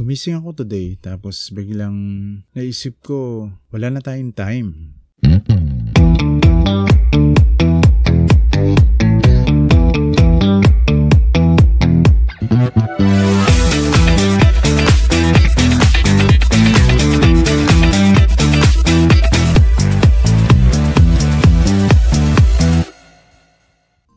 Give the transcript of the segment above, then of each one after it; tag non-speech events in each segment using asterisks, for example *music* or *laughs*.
Gumising ako today tapos biglang naisip ko wala na tayong time.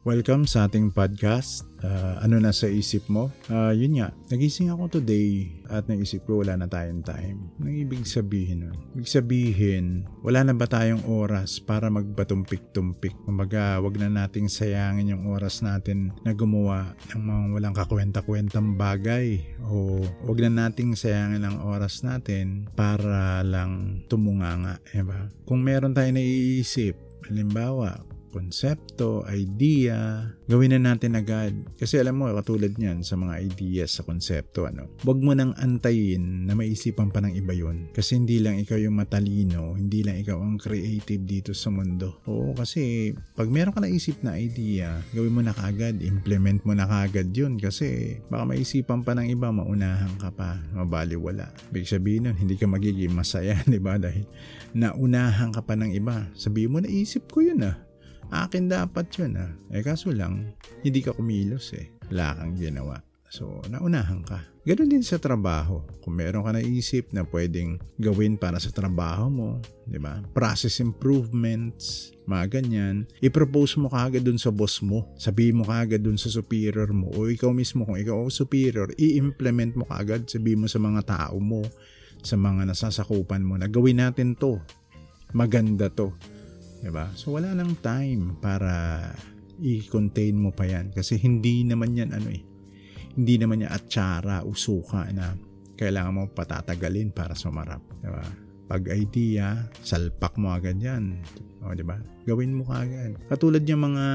Welcome sa ating podcast. Uh, ano na sa isip mo? Uh, yun nga, nagising ako today at naisip ko wala na tayong time. Anong ibig sabihin nun? Ibig sabihin, wala na ba tayong oras para magpatumpik-tumpik? Kumbaga, wag na nating sayangin yung oras natin na gumawa ng mga walang kakwenta-kwentang bagay o wag na nating sayangin ang oras natin para lang tumunganga. Diba? Kung meron tayong naiisip, halimbawa, konsepto, idea, gawin na natin agad. Kasi alam mo, katulad niyan sa mga ideas sa konsepto, ano, wag mo nang antayin na maisipan pa ng iba yun. Kasi hindi lang ikaw yung matalino, hindi lang ikaw ang creative dito sa mundo. Oo, kasi pag meron ka naisip na idea, gawin mo na kagad, implement mo na kagad yun. Kasi baka maisipan pa ng iba, maunahan ka pa, mabaliwala. Big sabihin nun, hindi ka magiging masaya, *laughs* di ba? Dahil naunahan ka pa ng iba. Sabihin mo, naisip ko yun ah Akin dapat yun ah. Eh kaso lang, hindi ka kumilos eh. Wala kang ginawa. So, naunahan ka. Ganon din sa trabaho. Kung meron ka naisip na pwedeng gawin para sa trabaho mo, di ba? Process improvements, mga ganyan. I-propose mo kaagad dun sa boss mo. Sabihin mo kaagad dun sa superior mo. O ikaw mismo, kung ikaw ang superior, i-implement mo kaagad. Sabihin mo sa mga tao mo, sa mga nasasakupan mo na gawin natin to. Maganda to. Diba? So wala lang time para i-contain mo pa yan kasi hindi naman yan ano eh. Hindi naman yan atsara, usuka na kailangan mo patatagalin para sumarap. Diba? Pag idea, salpak mo agad yan. O, di ba? Gawin mo kagad. Katulad yung mga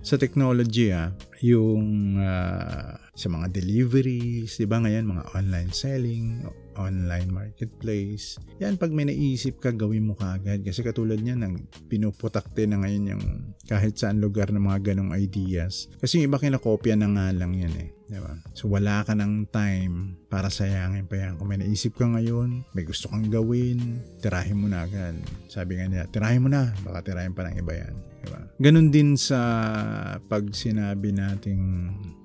sa technology, ah, yung uh, sa mga deliveries, di ba ngayon, mga online selling, online marketplace. Yan, pag may naisip ka, gawin mo kaagad. Kasi katulad niya, nang pinuputakte na ngayon yung kahit saan lugar ng mga ganong ideas. Kasi yung iba kinakopya na nga lang yan eh. Diba? So wala ka ng time para sayangin pa yan. Kung may naisip ka ngayon, may gusto kang gawin, tirahin mo na agad. Sabi nga niya, tirahin mo na, baka tirahin pa ng iba yan. Diba? Ganon din sa pag sinabi nating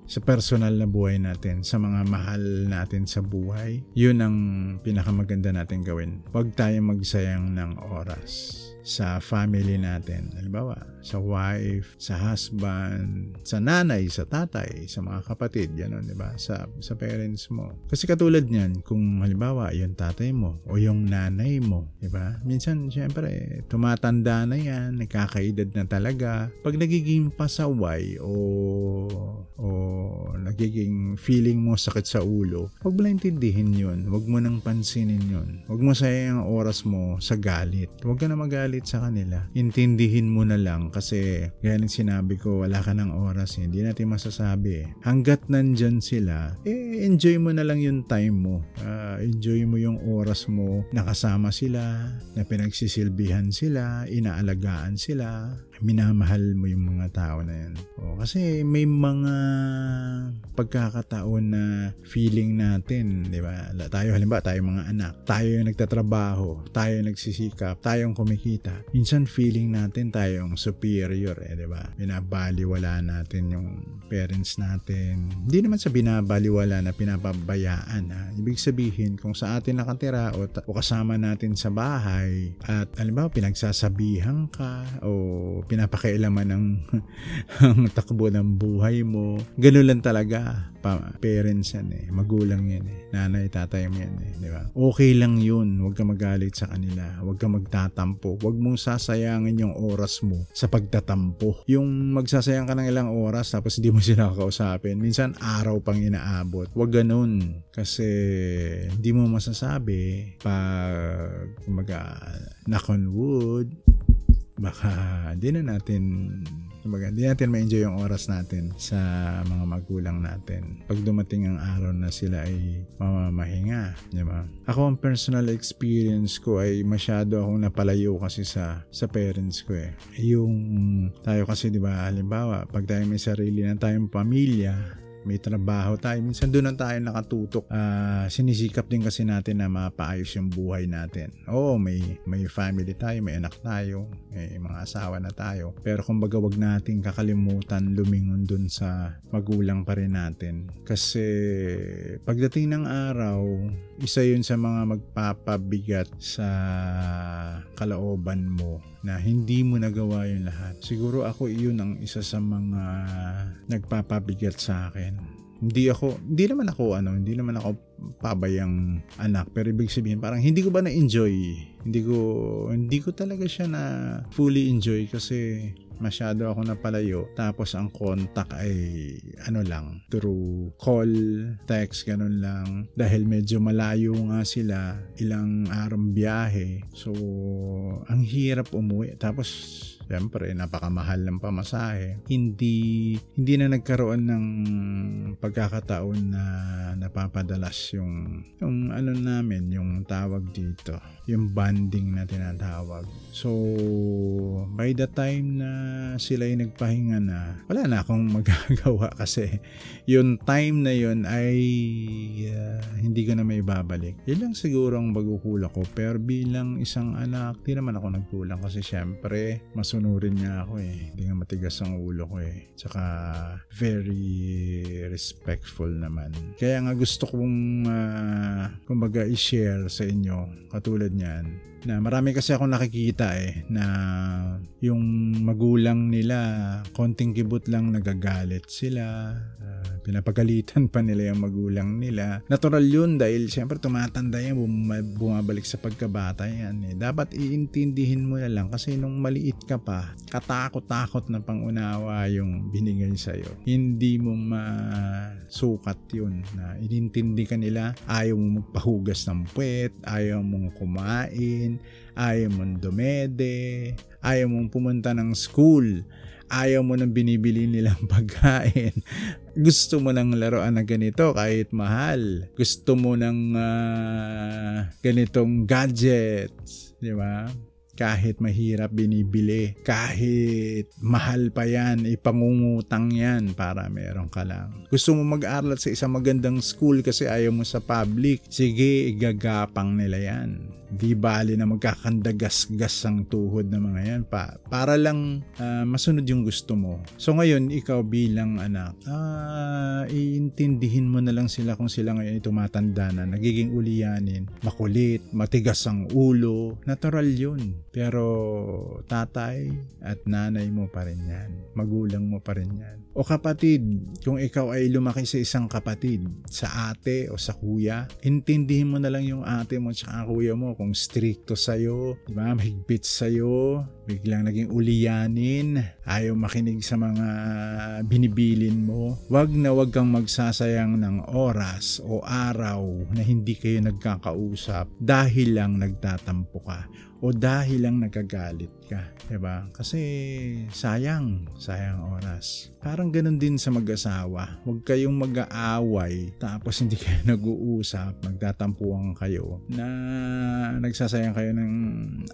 sa personal na buhay natin, sa mga mahal natin sa buhay, yun ang pinakamaganda natin gawin. Huwag tayo magsayang ng oras sa family natin. Halimbawa, sa wife, sa husband, sa nanay, sa tatay, sa mga kapatid, gano'n, di ba? Sa, sa parents mo. Kasi katulad niyan, kung halimbawa, yung tatay mo o yung nanay mo, di ba? Minsan, syempre, tumatanda na yan, nakakaedad na talaga. Pag nagiging pasaway o, o nagiging feeling mo sakit sa ulo, huwag mo intindihin yun. Huwag mo nang pansinin yun. Huwag mo sayang ang oras mo sa galit. Huwag ka na magalit galit sa kanila, intindihin mo na lang kasi gaya ng sinabi ko, wala ka ng oras, eh. hindi natin masasabi. Eh. Hanggat nandyan sila, eh, enjoy mo na lang yung time mo. Uh, enjoy mo yung oras mo, nakasama sila, na pinagsisilbihan sila, inaalagaan sila, minamahal mo yung mga tao na yan. O, kasi may mga pagkakataon na feeling natin, di ba? Tayo halimbawa, tayo mga anak, tayo yung nagtatrabaho, tayo yung nagsisikap, tayo yung kumikita. Minsan feeling natin tayo yung superior, eh, di ba? Binabaliwala natin yung parents natin. Hindi naman sa binabaliwala na pinapabayaan. Ha? Ibig sabihin, kung sa atin nakatira o, o kasama natin sa bahay at halimbawa pinagsasabihan ka o pinapakailaman ng *laughs* ang takbo ng buhay mo. Ganun lang talaga. Pa, parents yan eh. Magulang yan eh. Nanay, tatay mo yan eh. Di ba? Okay lang yun. Huwag ka magalit sa kanila. Huwag ka magtatampo. Huwag mong sasayangin yung oras mo sa pagtatampo. Yung magsasayang ka ng ilang oras tapos hindi mo sila kakausapin. Minsan araw pang inaabot. Huwag ganun. Kasi hindi mo masasabi pag kumaga knock on wood baka di na natin kumbaga, di natin ma-enjoy yung oras natin sa mga magulang natin. Pag dumating ang araw na sila ay mamamahinga, di ba? Ako ang personal experience ko ay masyado akong napalayo kasi sa sa parents ko eh. Yung tayo kasi di ba, halimbawa, pag tayo may sarili na tayong pamilya, may trabaho tayo. Minsan doon lang tayo nakatutok. Uh, sinisikap din kasi natin na mapaayos yung buhay natin. Oo, may, may family tayo, may anak tayo, may mga asawa na tayo. Pero kumbaga wag nating kakalimutan lumingon dun sa magulang pa rin natin. Kasi pagdating ng araw, isa yun sa mga magpapabigat sa kalooban mo na hindi mo nagawa yung lahat. Siguro ako iyon ang isa sa mga nagpapabigat sa akin. Hindi ako hindi naman ako ano hindi naman ako pabayang anak. Pero ibig sabihin parang hindi ko ba na enjoy hindi ko hindi ko talaga siya na fully enjoy kasi masyado ako napalayo tapos ang contact ay ano lang through call text ganun lang. Dahil medyo malayo nga sila ilang araw biyahe. So ang hirap umuwi. Tapos Siyempre, napakamahal ng pamasahe. Hindi, hindi na nagkaroon ng pagkakataon na napapadalas yung, yung ano namin, yung tawag dito, yung banding na tinatawag. So, by the time na sila ay nagpahinga na, wala na akong *laughs* magagawa kasi yung time na yun ay uh, hindi ko na may babalik. Yun lang siguro ang magkukulang ko. Pero bilang isang anak, di naman ako nagkulang kasi syempre, mas sunurin niya ako eh. Hindi nga matigas ang ulo ko eh. Tsaka very respectful naman. Kaya nga gusto kong uh, kumbaga i-share sa inyo katulad niyan na marami kasi ako nakikita eh na yung magulang nila konting kibot lang nagagalit sila uh, pinapagalitan pa nila yung magulang nila. Natural yun dahil syempre tumatanda yan bumabalik sa pagkabata yan eh. dapat iintindihin mo na lang kasi nung maliit ka pa katakot-takot na pangunawa yung binigay sa'yo. Hindi mo masukat yun na inintindi ka nila. Ayaw mo magpahugas ng puwet ayaw mong kumain ayaw mong dumede, ayaw mong pumunta ng school, ayaw mo nang binibili nilang *laughs* pagkain. Gusto mo ng laruan na ganito kahit mahal. Gusto mo ng uh, ganitong gadgets, di ba? kahit mahirap binibili, kahit mahal pa yan, ipangungutang yan para meron ka lang. Gusto mo mag-aral sa isang magandang school kasi ayaw mo sa public, sige, igagapang nila yan. Di bali na magkakandagas-gas ang tuhod ng mga yan pa, para lang uh, masunod yung gusto mo. So ngayon, ikaw bilang anak, uh, iintindihin mo na lang sila kung sila ngayon tumatanda na, nagiging uliyanin, makulit, matigas ang ulo, natural yun. Pero tatay at nanay mo pa rin yan. Magulang mo pa rin yan. O kapatid, kung ikaw ay lumaki sa isang kapatid, sa ate o sa kuya, intindihin mo na lang yung ate mo at kuya mo kung stricto sa'yo, di ba? mahigpit sa'yo, biglang naging uliyanin, ayaw makinig sa mga binibilin mo. Wag na wag kang magsasayang ng oras o araw na hindi kayo nagkakausap dahil lang nagtatampo ka o dahil lang nagagalit ka, 'di ba? Kasi sayang, sayang oras. Parang ganun din sa mag-asawa. Huwag kayong mag-aaway tapos hindi kayo *laughs* nag-uusap, magtatampuan kayo na nagsasayang kayo ng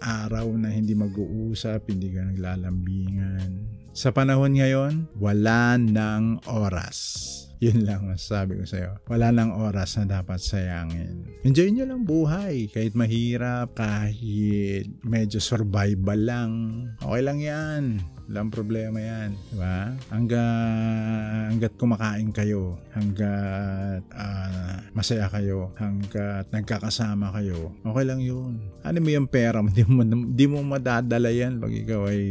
araw na hindi mag-uusap, hindi ka naglalambingan. Sa panahon ngayon, wala ng oras yun lang masasabi ko sa'yo. Wala lang oras na dapat sayangin. Enjoy nyo lang buhay. Kahit mahirap, kahit medyo survival lang. Okay lang yan. Walang problema yan. Diba? Hanggat, hanggat kumakain kayo, hanggat uh, masaya kayo, hanggat nagkakasama kayo, okay lang yun. Ano mo yung pera? *laughs* Di mo, di mo madadala yan pag ikaw ay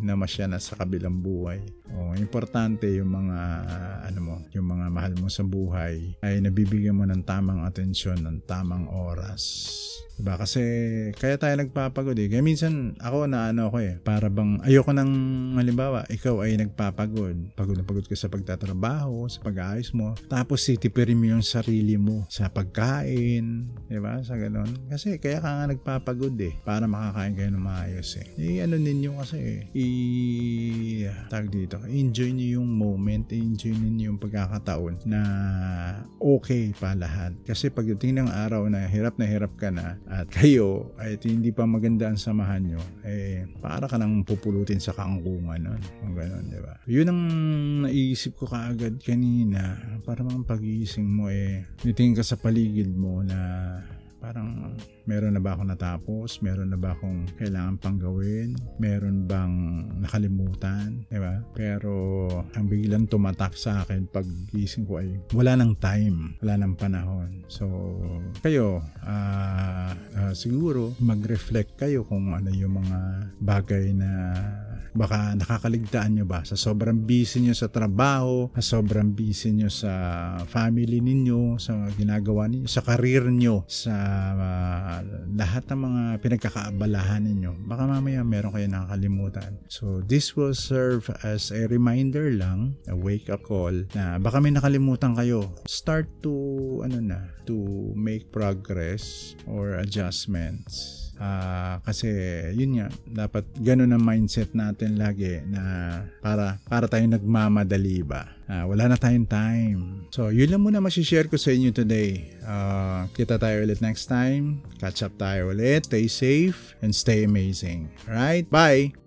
namasya na sa kabilang buhay. Oh, importante yung mga ano mo, yung mga mahal mo sa buhay ay nabibigyan mo ng tamang atensyon, ng tamang oras. Diba? Kasi kaya tayo nagpapagod eh. Kaya minsan ako na ano ako eh. Para bang ayoko nang halimbawa ikaw ay nagpapagod. Pagod na pagod ka sa pagtatrabaho, sa pag-aayos mo. Tapos sitipirin mo yung sarili mo sa pagkain. Diba? Sa ganun. Kasi kaya ka nga nagpapagod eh. Para makakain kayo ng maayos eh. Eh ano ninyo kasi eh. I... Tag dito. Enjoy niyo yung moment, enjoy niyo yung pagkakataon na okay pa lahat. Kasi pagdating ng araw na hirap na hirap ka na at kayo ay hindi pa maganda ang samahan nyo, eh para ka nang pupulutin sa kaangkungan nun. Kung ganun, di ba? Yun ang naisip ko kaagad kanina. Para mga pagising mo eh, nitingin ka sa paligid mo na parang meron na ba ako natapos? Meron na ba akong kailangan pang gawin? Meron bang nakalimutan? Di ba? Pero ang biglang tumatak sa akin pag gising ko ay wala nang time, wala nang panahon. So, kayo, uh, uh, siguro mag-reflect kayo kung ano yung mga bagay na baka nakakaligtaan nyo ba sa sobrang busy nyo sa trabaho, sa sobrang busy nyo sa family ninyo, sa ginagawa ninyo, sa career nyo, sa uh, lahat ng mga pinagkakaabalahan ninyo. Baka mamaya meron kayo nakakalimutan. So this will serve as a reminder lang, a wake up call na baka may nakalimutan kayo. Start to ano na, to make progress or adjustments Uh, kasi yun nga, dapat ganun ang mindset natin lagi na para para tayong nagmamadali ba. Uh, wala na tayong time. So, yun lang muna masishare ko sa inyo today. Uh, kita tayo ulit next time. Catch up tayo ulit. Stay safe and stay amazing. Alright? Bye!